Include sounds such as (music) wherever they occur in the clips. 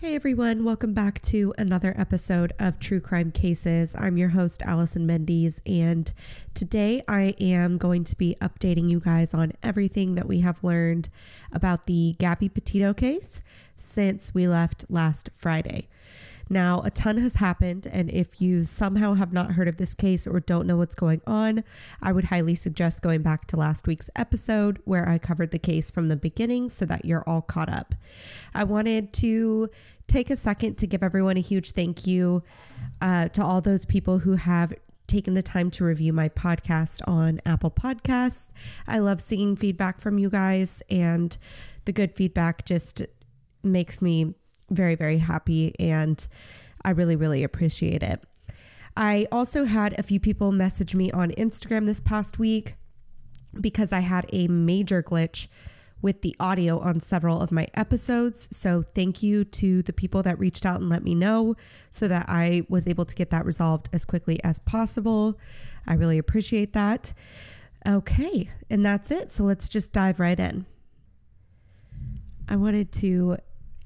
Hey everyone, welcome back to another episode of True Crime Cases. I'm your host, Allison Mendes, and today I am going to be updating you guys on everything that we have learned about the Gabby Petito case since we left last Friday. Now, a ton has happened, and if you somehow have not heard of this case or don't know what's going on, I would highly suggest going back to last week's episode where I covered the case from the beginning so that you're all caught up. I wanted to take a second to give everyone a huge thank you uh, to all those people who have taken the time to review my podcast on Apple Podcasts. I love seeing feedback from you guys, and the good feedback just makes me very, very happy, and I really, really appreciate it. I also had a few people message me on Instagram this past week because I had a major glitch with the audio on several of my episodes. So, thank you to the people that reached out and let me know so that I was able to get that resolved as quickly as possible. I really appreciate that. Okay, and that's it. So, let's just dive right in. I wanted to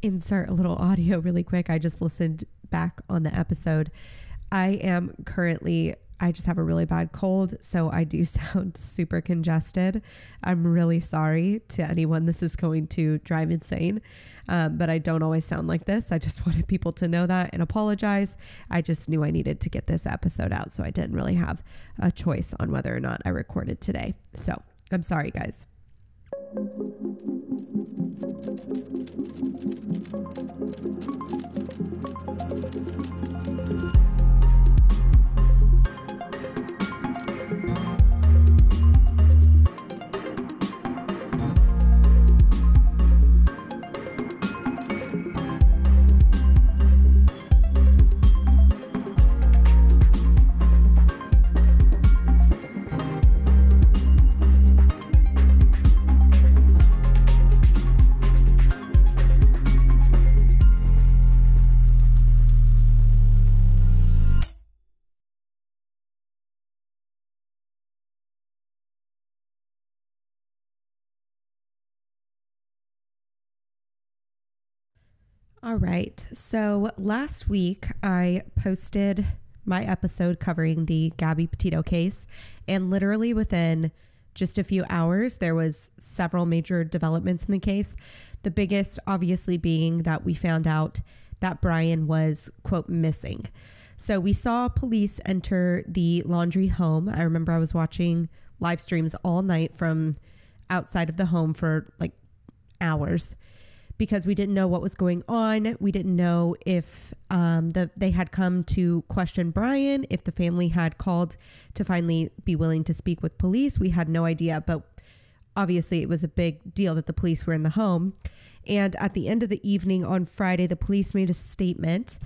insert a little audio really quick. I just listened back on the episode. I am currently, I just have a really bad cold, so I do (laughs) sound super congested. I'm really sorry to anyone this is going to drive insane, um, but I don't always sound like this. I just (laughs) wanted people to know that and apologize. I just knew I needed to get this episode out, so I didn't really have a choice on whether or not I recorded today. So I'm sorry, guys. All right. So last week I posted my episode covering the Gabby Petito case, and literally within just a few hours, there was several major developments in the case. The biggest, obviously, being that we found out that Brian was quote missing. So we saw police enter the Laundrie home. I remember I was watching live streams all night from outside of the home for like hours because we didn't know what was going on. We didn't know if um, the, they had come to question Brian, if the family had called to finally be willing to speak with police. We had no idea, but obviously it was a big deal that the police were in the home. And at the end of the evening on Friday, the police made a statement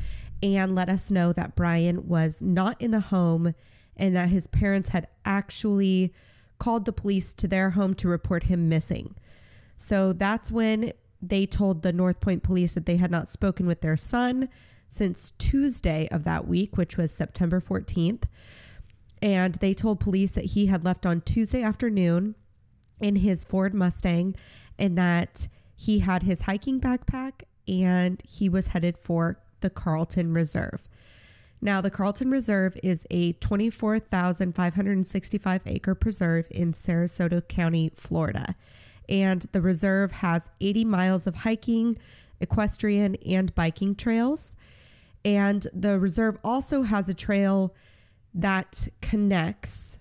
and let us know that Brian was not in the home and that his parents had actually called the police to their home to report him missing. So that's when they told the North Port police that they had not spoken with their son since Tuesday of that week, which was September 14th. And they told police that he had left on Tuesday afternoon in his Ford Mustang and that he had his hiking backpack and he was headed for the Carlton Reserve. Now, the Carlton Reserve is a 24,565 acre preserve in Sarasota County, Florida and the reserve has 80 miles of hiking, equestrian, and biking trails. And the reserve also has a trail that connects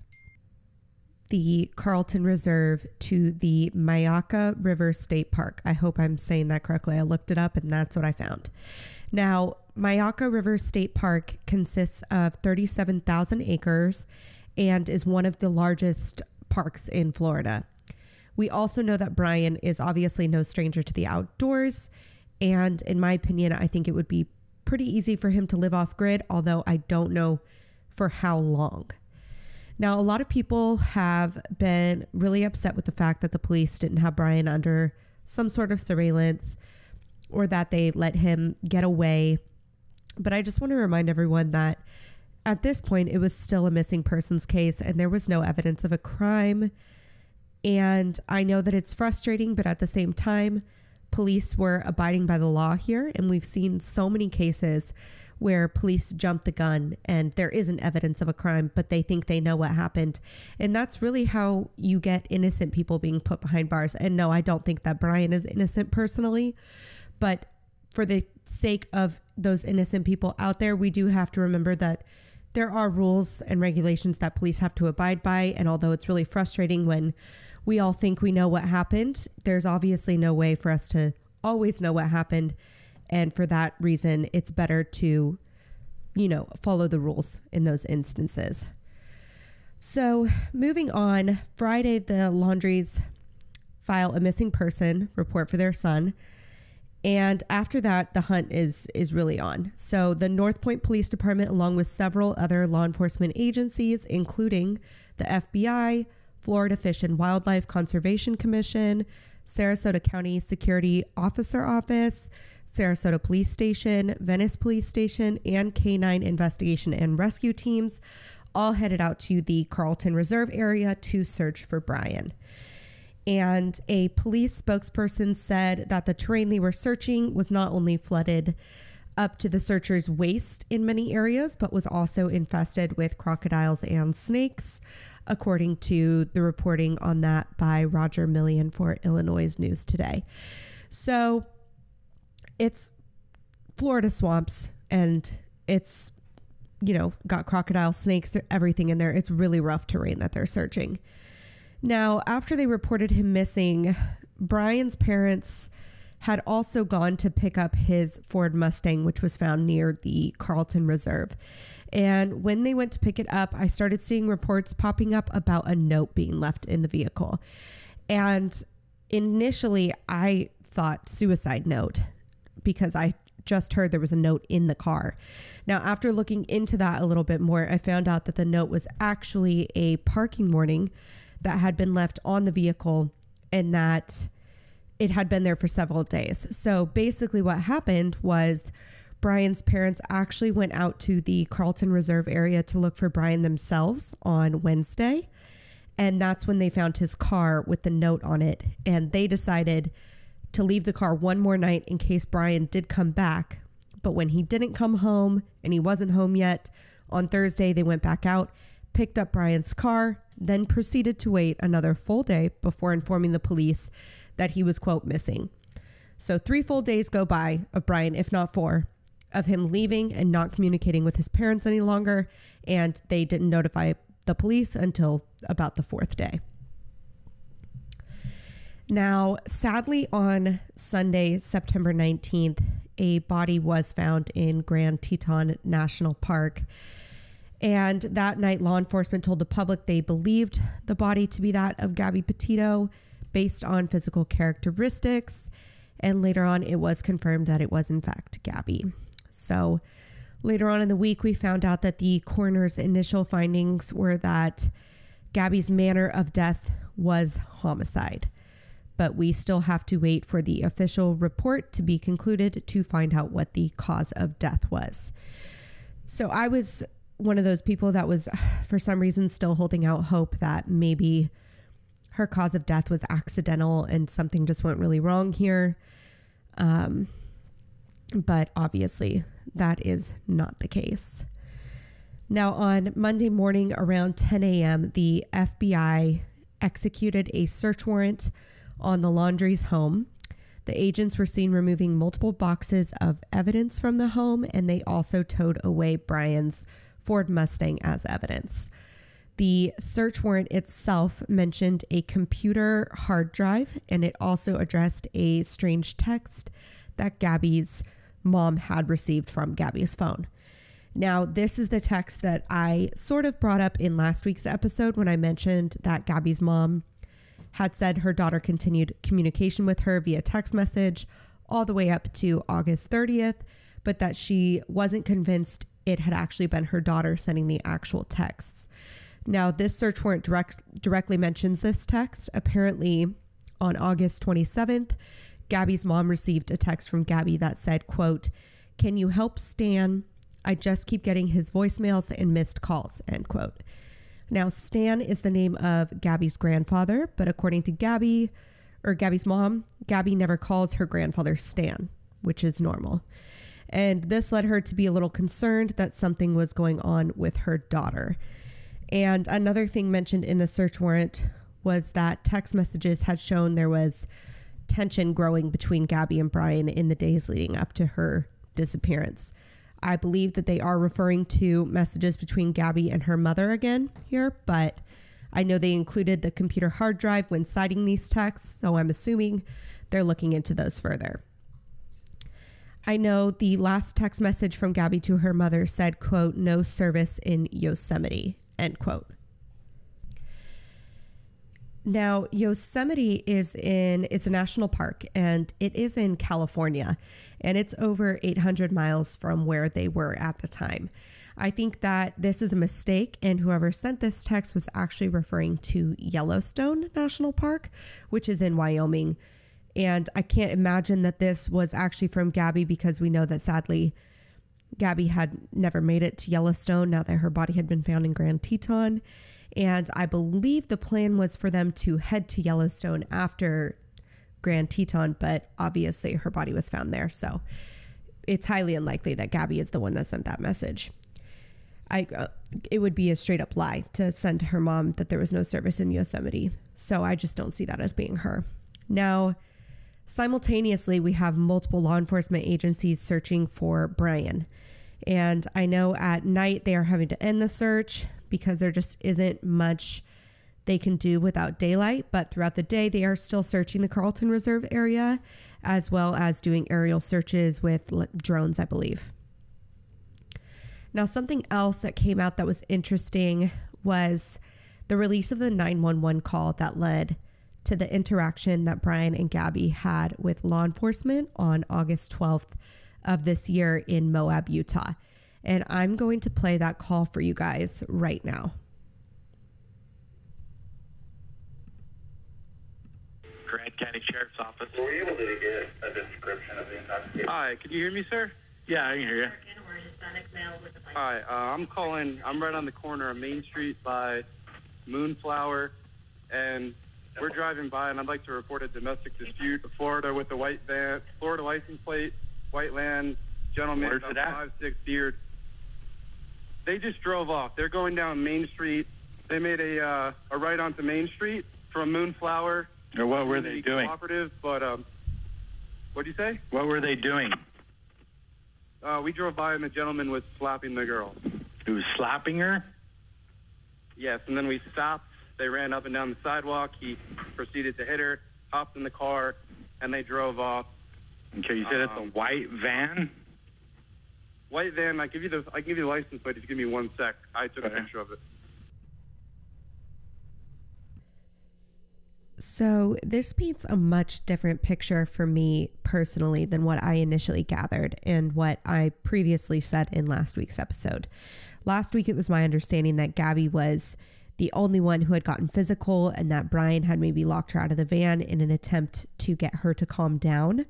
the Carlton Reserve to the Myakka River State Park. I hope I'm saying that correctly. I looked it up and that's what I found. Now, Myakka River State Park consists of 37,000 acres and is one of the largest parks in Florida. We also know that Brian is obviously no stranger to the outdoors. And in my opinion, I think it would be pretty easy for him to live off grid, although I don't know for how long. Now, a lot of people have been really upset with the fact that the police didn't have Brian under some sort of surveillance or that they let him get away. But I just want to remind everyone that at this point, it was still a missing persons case and there was no evidence of a crime. And I know that it's frustrating, but at the same time, police were abiding by the law here, and we've seen so many cases where police jump the gun and there isn't evidence of a crime, but they think they know what happened. And that's really how you get innocent people being put behind bars. And no, I don't think that Brian is innocent personally, but for the sake of those innocent people out there, we do have to remember that there are rules and regulations that police have to abide by. And although it's really frustrating when we all think we know what happened, there's obviously no way for us to always know what happened. And for that reason, it's better to, you know, follow the rules in those instances. So, moving on, Friday, the Laundries file a missing person report for their son. And after that, the hunt is is really on. So the North Port Police Department, along with several other law enforcement agencies, including the FBI, Florida Fish and Wildlife Conservation Commission, Sarasota County Security Officer Office, Sarasota Police Station, Venice Police Station, and K9 Investigation and Rescue Teams all headed out to the Carlton Reserve area to search for Brian. And a police spokesperson said that the terrain they were searching was not only flooded up to the searchers' waist in many areas, but was also infested with crocodiles and snakes, according to the reporting on that by Roger Millian for Illinois News Today. So it's Florida swamps and it's, you know, got crocodile snakes, everything in there. It's really rough terrain that they're searching. Now, after they reported him missing, Brian's parents had also gone to pick up his Ford Mustang, which was found near the Carlton Reserve. And when they went to pick it up, I started seeing reports popping up about a note being left in the vehicle. And initially, I thought suicide note because I just heard there was a note in the car. Now, after looking into that a little bit more, I found out that the note was actually a parking warning that had been left on the vehicle and that it had been there for several days. So basically, what happened was Brian's parents actually went out to the Carlton Reserve area to look for Brian themselves on Wednesday. And that's when they found his car with the note on it. And they decided to leave the car one more night in case Brian did come back. But when he didn't come home and he wasn't home yet, on Thursday they went back out, picked up Brian's car, then proceeded to wait another full day before informing the police that he was, quote, missing. So, three full days go by of Brian, if not four, of him leaving and not communicating with his parents any longer, and they didn't notify the police until about the fourth day. Now, sadly, on Sunday, September 19th, a body was found in Grand Teton National Park. And that night, law enforcement told the public they believed the body to be that of Gabby Petito based on physical characteristics. And later on, it was confirmed that it was, in fact, Gabby. So later on in the week, we found out that the coroner's initial findings were that Gabby's manner of death was homicide. But we still have to wait for the official report to be concluded to find out what the cause of death was. So I was one of those people that was, (sighs) for some reason, still holding out hope that maybe her cause of death was accidental and something just went really wrong here. Um, but obviously, that is not the case. Now, on Monday morning around 10 a.m., the FBI executed a search warrant on the Laundrie's home. The agents were seen removing multiple boxes of evidence from the home, and they also towed away Brian's Ford Mustang as evidence. The search warrant itself mentioned a computer hard drive, and it also addressed a strange text that Gabby's mom had received from Gabby's phone. Now, this is the text that I sort of brought up in last week's episode when I mentioned that Gabby's mom had said her daughter continued communication with her via text message all the way up to August 30th, but that she wasn't convinced it had actually been her daughter sending the actual texts. Now, this search warrant direct, directly mentions this text. Apparently, on August 27th, Gabby's mom received a text from Gabby that said, quote, Can you help Stan? I just keep getting his voicemails and missed calls, end quote. Now, Stan is the name of Gabby's grandfather, but according to Gabby, or Gabby's mom, Gabby never calls her grandfather Stan, which is normal. And this led her to be a little concerned that something was going on with her daughter. And another thing mentioned in the search warrant was that text messages had shown there was tension growing between Gabby and Brian in the days leading up to her disappearance. I believe that they are referring to messages between Gabby and her mother again here, but I know they included the computer hard drive when citing these texts, so I'm assuming they're looking into those further. I know the last text message from Gabby to her mother said, quote, no service in Yosemite, end quote. Now, Yosemite is in, it's a national park and it is in California and it's over 800 miles from where they were at the time. I think that this is a mistake, and whoever sent this text was actually referring to Yellowstone National Park, which is in Wyoming. And I can't imagine that this was actually from Gabby because we know that sadly, Gabby had never made it to Yellowstone now that her body had been found in Grand Teton. And I believe the plan was for them to head to Yellowstone after Grand Teton, but obviously her body was found there. So it's highly unlikely that Gabby is the one that sent that message. I uh, it would be a straight up lie to send to her mom that there was no service in Yosemite. So I just don't see that as being her. Now, simultaneously, we have multiple law enforcement agencies searching for Brian. And I know at night they are having to end the search because there just isn't much they can do without daylight. But throughout the day, they are still searching the Carlton Reserve area as well as doing aerial searches with drones, I believe. Now, something else that came out that was interesting was the release of the 911 call that led to the interaction that Brian and Gabby had with law enforcement on August 12th of this year in Moab, Utah. And I'm going to play that call for you guys right now. Grand County Sheriff's Office. Were you able to get a description of the intoxication? Hi, can you hear me, sir? Yeah, I can hear you. Hi, uh, I'm calling. I'm right on the corner of Main Street by Moonflower, and we're driving by, and I'd like to report a domestic dispute. Florida with a white van, Florida license plate, white land, gentleman, Where's five six beard. They just drove off. They're going down Main Street. They made a uh, a right onto Main Street from Moonflower. Or what were they doing? Cooperative, but um, what do you say? What were they doing? Uh, we drove by, and the gentleman was slapping the girl. He was slapping her? Yes, and then we stopped. They ran up and down the sidewalk. He proceeded to hit her, hopped in the car, and they drove off. Okay, you said it's a Um, white van? White van. I give you the. I give you the license plate if you give me one sec. I took a picture of it. So, this paints a much different picture for me personally than what I initially gathered and what I previously said in last week's episode. Last week, it was my understanding that Gabby was the only one who had gotten physical and that Brian had maybe locked her out of the van in an attempt to get her to calm down.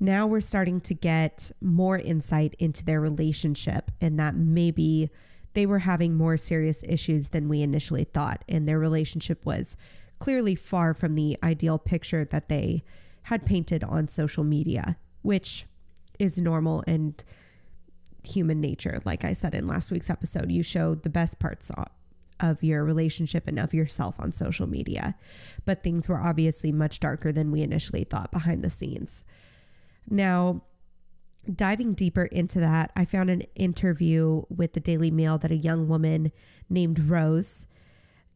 Now we're starting to get more insight into their relationship and that maybe they were having more serious issues than we initially thought, and their relationship was clearly far from the ideal picture that they had painted on social media, which is normal and human nature. Like I said in last week's episode, you show the best parts of your relationship and of yourself on social media. But things were obviously much darker than we initially thought behind the scenes. Now, diving deeper into that, I found an interview with the Daily Mail that a young woman named Rose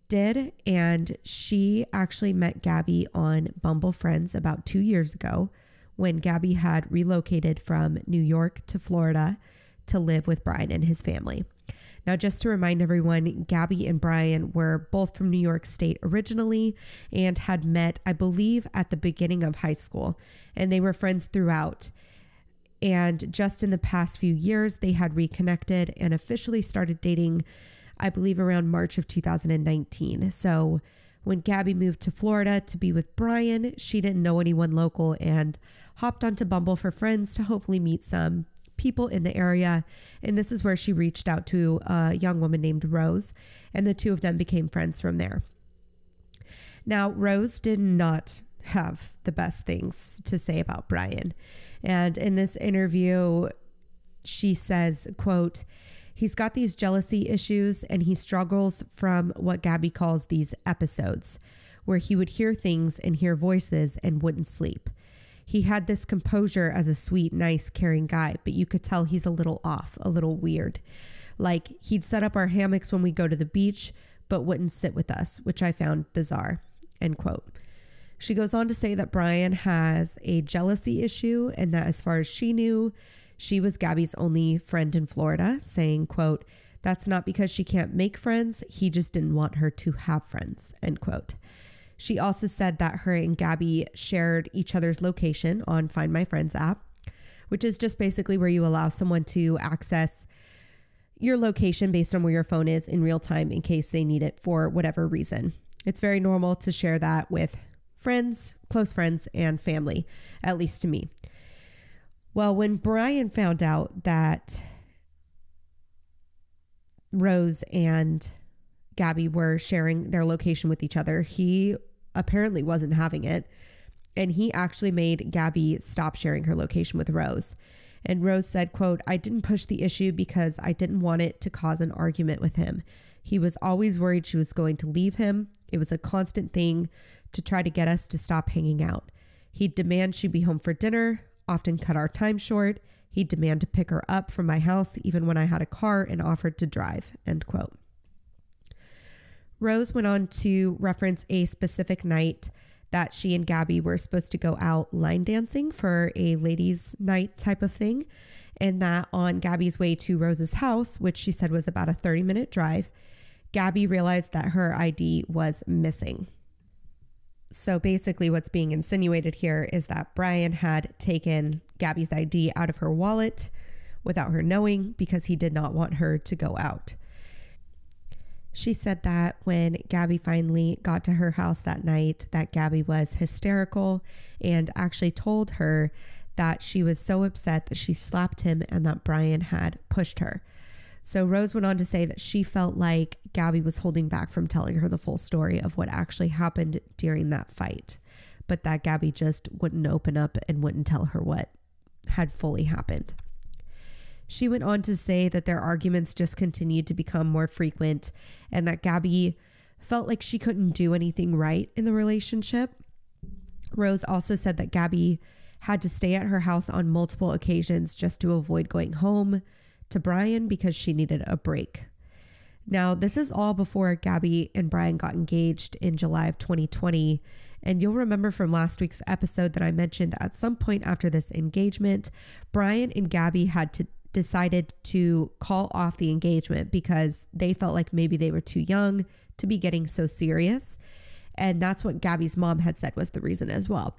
did, and she actually met Gabby on Bumble Friends about two years ago when Gabby had relocated from New York to Florida to live with Brian and his family. Now, just to remind everyone, Gabby and Brian were both from New York State originally and had met, I believe, at the beginning of high school, and they were friends throughout. And just in the past few years, they had reconnected and officially started dating, I believe, around March of 2019. So when Gabby moved to Florida to be with Brian, she didn't know anyone local and hopped onto Bumble for friends to hopefully meet some people in the area. And this is where she reached out to a young woman named Rose, and the two of them became friends from there. Now, Rose did not have the best things to say about Brian. And in this interview, she says, quote, He's got these jealousy issues and he struggles from what Gabby calls these episodes, where he would hear things and hear voices and wouldn't sleep. He had this composure as a sweet, nice, caring guy, but you could tell he's a little off, a little weird. Like he'd set up our hammocks when we go to the beach, but wouldn't sit with us, which I found bizarre. End quote. She goes on to say that Brian has a jealousy issue and that as far as she knew, she was Gabby's only friend in Florida, saying, quote, that's not because she can't make friends, he just didn't want her to have friends, end quote. She also said that her and Gabby shared each other's location on Find My Friends app, which is just basically where you allow someone to access your location based on where your phone is in real time in case they need it for whatever reason. It's very normal to share that with friends, close friends, and family, at least to me. Well, when Brian found out that Rose and Gabby were sharing their location with each other, he apparently wasn't having it. And he actually made Gabby stop sharing her location with Rose. And Rose said, quote, I didn't push the issue because I didn't want it to cause an argument with him. He was always worried she was going to leave him. It was a constant thing to try to get us to stop hanging out. He'd demand she be home for dinner, often cut our time short. He'd demand to pick her up from my house even when I had a car and offered to drive. End quote. Rose went on to reference a specific night that she and Gabby were supposed to go out line dancing for a ladies' night type of thing. And that on Gabby's way to Rose's house, which she said was about a 30 minute drive, Gabby realized that her ID was missing. So basically, what's being insinuated here is that Brian had taken Gabby's ID out of her wallet without her knowing because he did not want her to go out. She said that when Gabby finally got to her house that night that Gabby was hysterical and actually told her that she was so upset that she slapped him and that Brian had pushed her. So Rose went on to say that she felt like Gabby was holding back from telling her the full story of what actually happened during that fight, but that Gabby just wouldn't open up and wouldn't tell her what had fully happened. She went on to say that their arguments just continued to become more frequent and that Gabby felt like she couldn't do anything right in the relationship. Rose also said that Gabby had to stay at her house on multiple occasions just to avoid going home to Brian because she needed a break. Now, this is all before Gabby and Brian got engaged in July of 2020. And you'll remember from last week's episode that I mentioned at some point after this engagement, Brian and Gabby had to decided to call off the engagement because they felt like maybe they were too young to be getting so serious. And that's what Gabby's mom had said was the reason as well.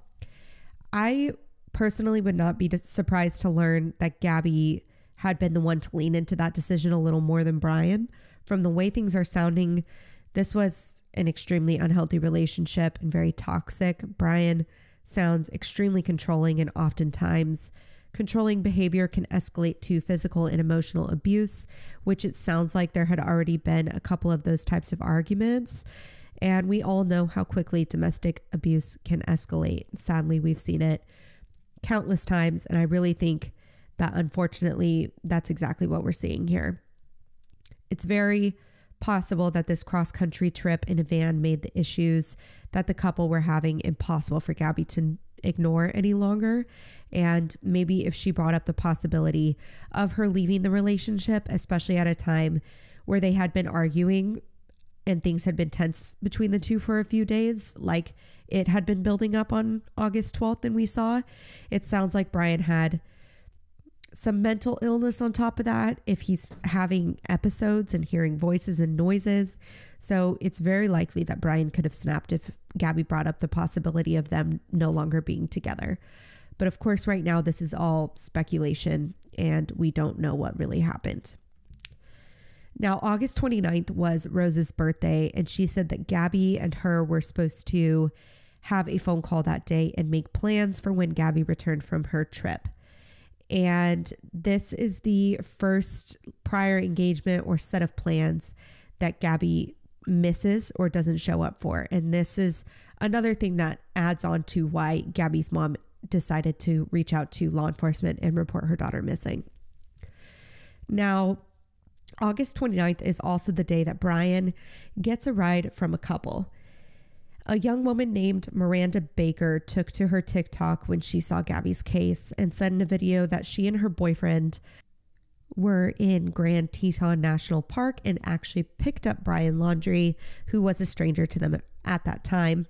I personally would not be surprised to learn that Gabby had been the one to lean into that decision a little more than Brian. From the way things are sounding, this was an extremely unhealthy relationship and very toxic. Brian sounds extremely controlling and oftentimes Controlling behavior can escalate to physical and emotional abuse, which it sounds like there had already been a couple of those types of arguments. And we all know how quickly domestic abuse can escalate. Sadly, we've seen it countless times. And I really think that unfortunately, that's exactly what we're seeing here. It's very possible that this cross country trip in a van made the issues that the couple were having impossible for Gabby to ignore any longer. And maybe if she brought up the possibility of her leaving the relationship, especially at a time where they had been arguing and things had been tense between the two for a few days, like it had been building up on August 12th and we saw, it sounds like Brian had some mental illness on top of that if he's having episodes and hearing voices and noises. So it's very likely that Brian could have snapped if Gabby brought up the possibility of them no longer being together. But of course, right now, this is all speculation and we don't know what really happened. Now, August 29th was Rose's birthday, and she said that Gabby and her were supposed to have a phone call that day and make plans for when Gabby returned from her trip. And this is the first prior engagement or set of plans that Gabby misses or doesn't show up for. And this is another thing that adds on to why Gabby's mom decided to reach out to law enforcement and report her daughter missing. Now, August 29th is also the day that Brian gets a ride from a couple. A young woman named Miranda Baker took to her TikTok when she saw Gabby's case and said in a video that she and her boyfriend were in Grand Teton National Park and actually picked up Brian Laundrie, who was a stranger to them at that time,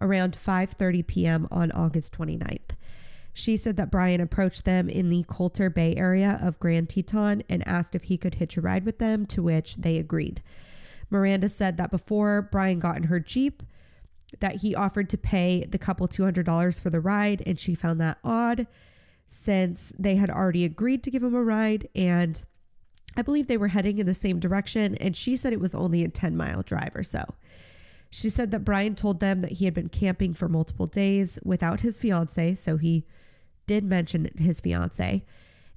around 5:30 p.m. on August 29th. She said that Brian approached them in the Colter Bay area of Grand Teton and asked if he could hitch a ride with them, to which they agreed. Miranda said that before Brian got in her Jeep, that he offered to pay the couple $200 for the ride, and she found that odd since they had already agreed to give him a ride and I believe they were heading in the same direction, and she said it was only a 10 mile drive or so. She said that Brian told them that he had been camping for multiple days without his fiance, so he did mention his fiance.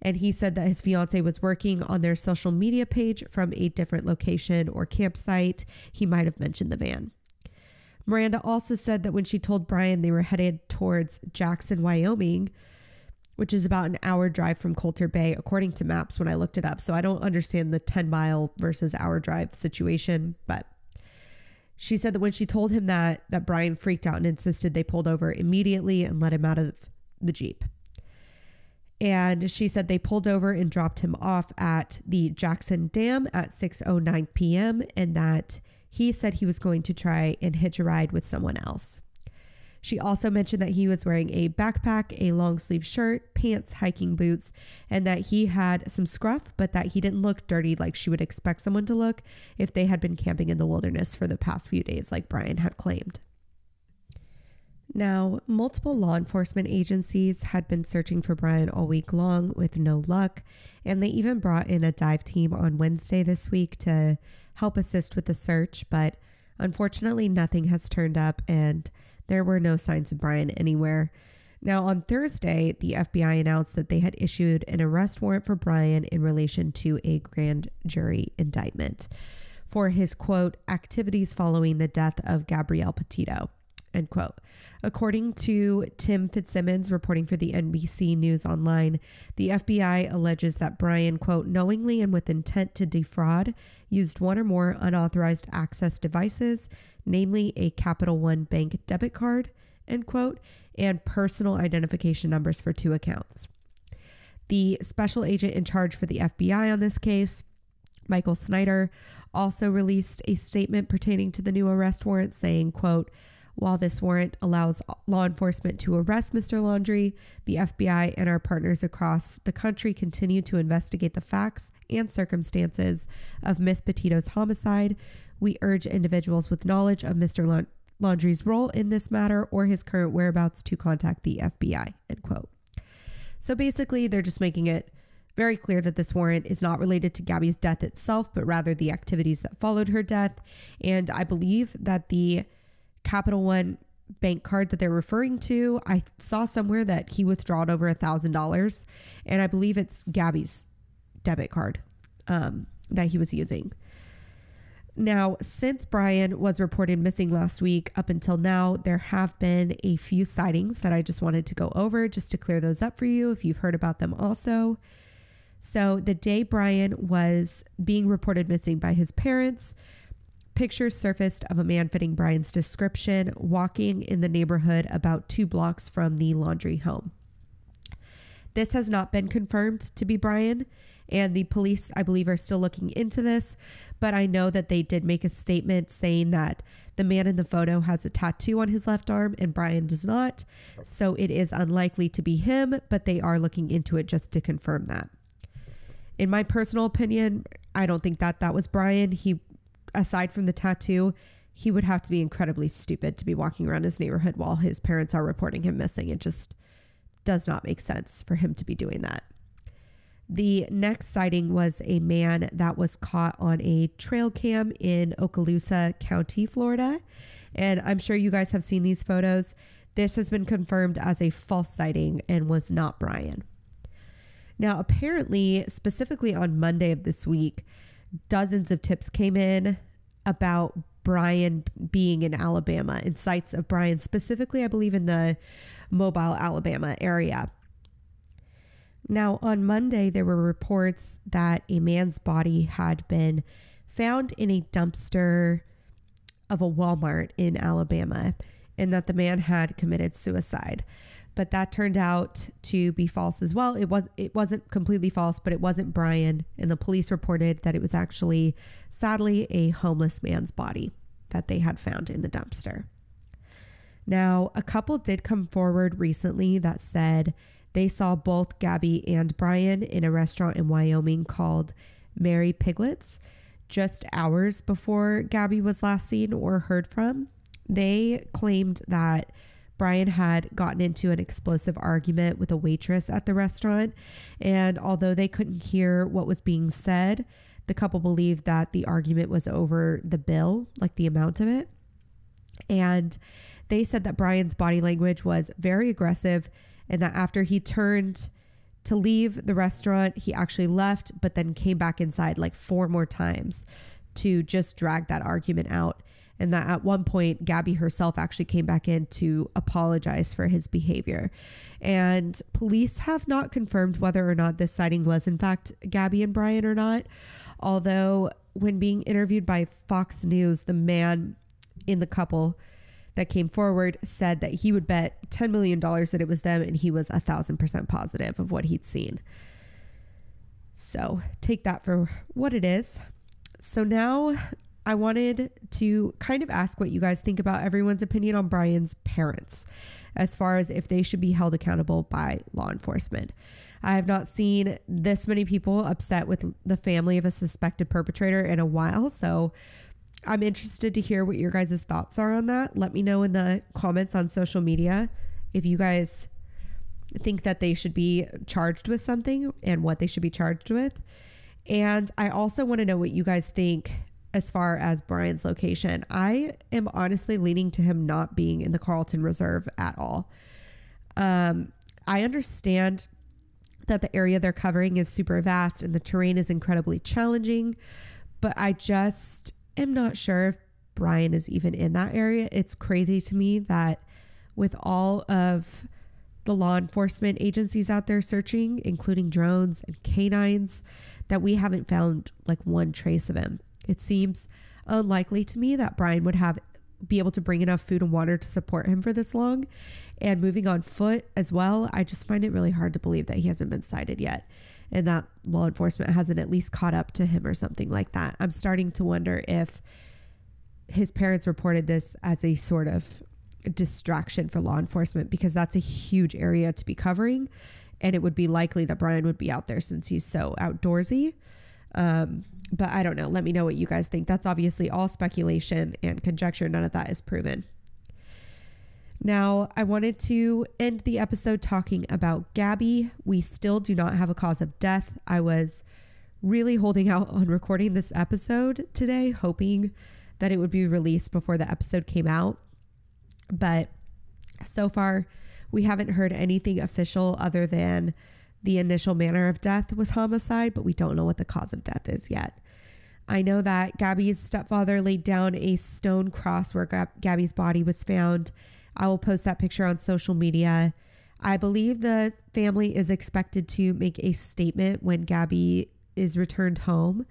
And he said that his fiance was working on their social media page from a different location or campsite. He might have mentioned the van. Miranda also said that when she told Brian they were headed towards Jackson, Wyoming, which is about an hour drive from Colter Bay, according to maps when I looked it up. So I don't understand the 10 mile versus hour drive situation, but she said that when she told him that, that Brian freaked out and insisted they pulled over immediately and let him out of the Jeep. And she said they pulled over and dropped him off at the Jackson Dam at 6:09 p.m. and that he said he was going to try and hitch a ride with someone else. She also mentioned that he was wearing a backpack, a long sleeve shirt, pants, hiking boots, and that he had some scruff, but that he didn't look dirty like she would expect someone to look if they had been camping in the wilderness for the past few days, like Brian had claimed. Now, multiple law enforcement agencies had been searching for Brian all week long with no luck, and they even brought in a dive team on Wednesday this week to help assist with the search, but unfortunately, nothing has turned up and there were no signs of Brian anywhere. Now, on Thursday, the FBI announced that they had issued an arrest warrant for Brian in relation to a grand jury indictment for his quote, activities following the death of Gabrielle Petito. End quote. According to Tim Fitzsimons reporting for the NBC News Online, the FBI alleges that Brian, quote, knowingly and with intent to defraud, used one or more unauthorized access devices, namely a Capital One bank debit card, end quote, and personal identification numbers for two accounts. The special agent in charge for the FBI on this case, Michael Schneider, also released a statement pertaining to the new arrest warrant saying, quote, while this warrant allows law enforcement to arrest Mr. Laundrie, the FBI and our partners across the country continue to investigate the facts and circumstances of Miss Petito's homicide. We urge individuals with knowledge of Mr. Laundrie's role in this matter or his current whereabouts to contact the FBI. End quote. So basically, they're just making it very clear that this warrant is not related to Gabby's death itself, but rather the activities that followed her death. And I believe that the Capital One bank card that they're referring to, I saw somewhere that he withdrawed over a thousand dollars, and I believe it's Gabby's debit card um, that he was using. Now, since Brian was reported missing last week, up until now, there have been a few sightings that I just wanted to go over just to clear those up for you if you've heard about them also. So, the day Brian was being reported missing by his parents, Pictures surfaced of a man fitting Brian's description walking in the neighborhood about two blocks from the Laundrie home. This has not been confirmed to be Brian, and the police, I believe, are still looking into this. But I know that they did make a statement saying that the man in the photo has a tattoo on his left arm and Brian does not. So it is unlikely to be him, but they are looking into it just to confirm that. In my personal opinion, I don't think that that was Brian. He aside from the tattoo, he would have to be incredibly stupid to be walking around his neighborhood while his parents are reporting him missing. It just does not make sense for him to be doing that. The next sighting was a man that was caught on a trail cam in Okaloosa County, Florida. And I'm sure you guys have seen these photos. This has been confirmed as a false sighting and was not Brian. Now, apparently, specifically on Monday of this week, dozens of tips came in about Brian being in Alabama and sites of Brian, specifically, I believe, in the Mobile, Alabama area. Now, on Monday, there were reports that a man's body had been found in a dumpster of a Walmart in Alabama and that the man had committed suicide. But that turned out to be false as well. It was it wasn't completely false, but it wasn't Brian and the police reported that it was actually sadly a homeless man's body that they had found in the dumpster. Now, a couple did come forward recently that said they saw both Gabby and Brian in a restaurant in Wyoming called Merry Piglets just hours before Gabby was last seen or heard from. They claimed that Brian had gotten into an explosive argument with a waitress at the restaurant, and although they couldn't hear what was being said, the couple believed that the argument was over the bill, like the amount of it. And they said that Brian's body language was very aggressive and that after he turned to leave the restaurant, he actually left, but then came back inside like four more times to just drag that argument out. And that at one point, Gabby herself actually came back in to apologize for his behavior. And police have not confirmed whether or not this sighting was, in fact, Gabby and Brian or not. Although, when being interviewed by Fox News, the man in the couple that came forward said that he would bet $10 million that it was them, and he was a thousand percent positive of what he'd seen. So take that for what it is. So now I wanted to kind of ask what you guys think about everyone's opinion on Brian's parents as far as if they should be held accountable by law enforcement. I have not seen this many people upset with the family of a suspected perpetrator in a while. So I'm interested to hear what your guys' thoughts are on that. Let me know in the comments on social media if you guys think that they should be charged with something and what they should be charged with. And I also want to know what you guys think as far as Brian's location. I am honestly leaning to him not being in the Carlton Reserve at all. Um, I understand that the area they're covering is super vast and the terrain is incredibly challenging, but I just am not sure if Brian is even in that area. It's crazy to me that with all of the law enforcement agencies out there searching, including drones and canines, that we haven't found like one trace of him. It seems unlikely to me that Brian would have be able to bring enough food and water to support him for this long. And moving on foot as well, I just find it really hard to believe that he hasn't been sighted yet and that law enforcement hasn't at least caught up to him or something like that. I'm starting to wonder if his parents reported this as a sort of distraction for law enforcement because that's a huge area to be covering. And it would be likely that Brian would be out there since he's so outdoorsy. Um, but I don't know. Let me know what you guys think. That's obviously all speculation and conjecture. None of that is proven. Now, I wanted to end the episode talking about Gabby. We still do not have a cause of death. I was really holding out on recording this episode today, hoping that it would be released before the episode came out. But so far, we haven't heard anything official other than the initial manner of death was homicide, but we don't know what the cause of death is yet. I know that Gabby's stepfather laid down a stone cross where Gabby's body was found. I will post that picture on social media. I believe the family is expected to make a statement when Gabby is returned home.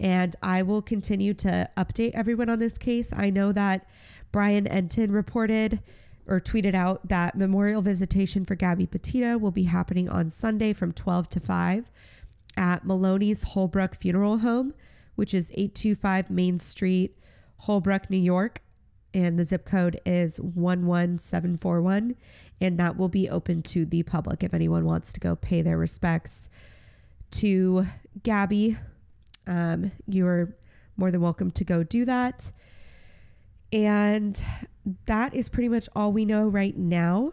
And I will continue to update everyone on this case. I know that Brian Entin reported or tweeted out that memorial visitation for Gabby Petito will be happening on Sunday from 12 to 5 at Maloney's Holbrook Funeral Home, which is 825 Main Street, Holbrook, New York. And the zip code is 11741. And that will be open to the public if anyone wants to go pay their respects to Gabby. Um, you're more than welcome to go do that. And that is pretty much all we know right now.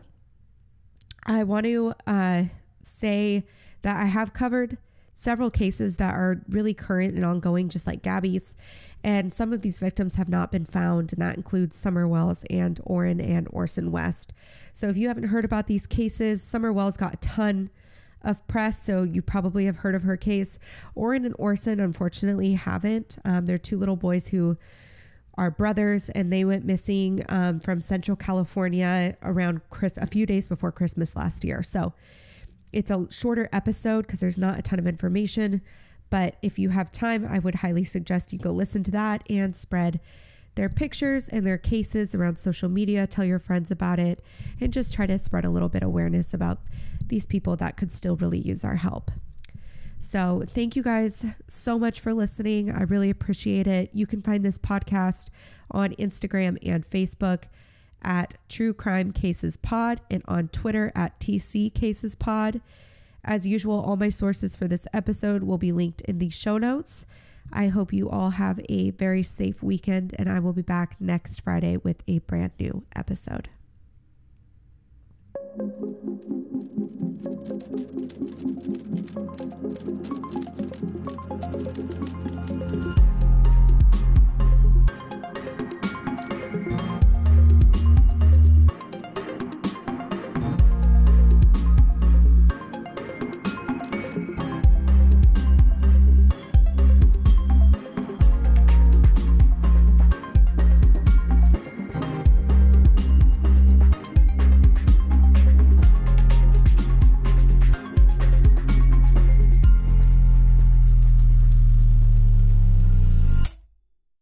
I want to uh, say that I have covered several cases that are really current and ongoing, just like Gabby's. And some of these victims have not been found, and that includes Summer Wells and Orrin and Orson West. So if you haven't heard about these cases, Summer Wells got a ton of press, so you probably have heard of her case. Orrin and Orson, unfortunately, haven't. Um, they're two little boys who are brothers and they went missing um, from Central California around Chris a few days before Christmas last year. So it's a shorter episode because there's not a ton of information. But if you have time, I would highly suggest you go listen to that and spread their pictures and their cases around social media. Tell your friends about it and just try to spread a little bit of awareness about these people that could still really use our help. So, thank you guys so much for listening. I really appreciate it. You can find this podcast on Instagram and Facebook at True Crime Cases Pod and on Twitter at TC Cases Pod. As usual, all my sources for this episode will be linked in the show notes. I hope you all have a very safe weekend, and I will be back next Friday with a brand new episode.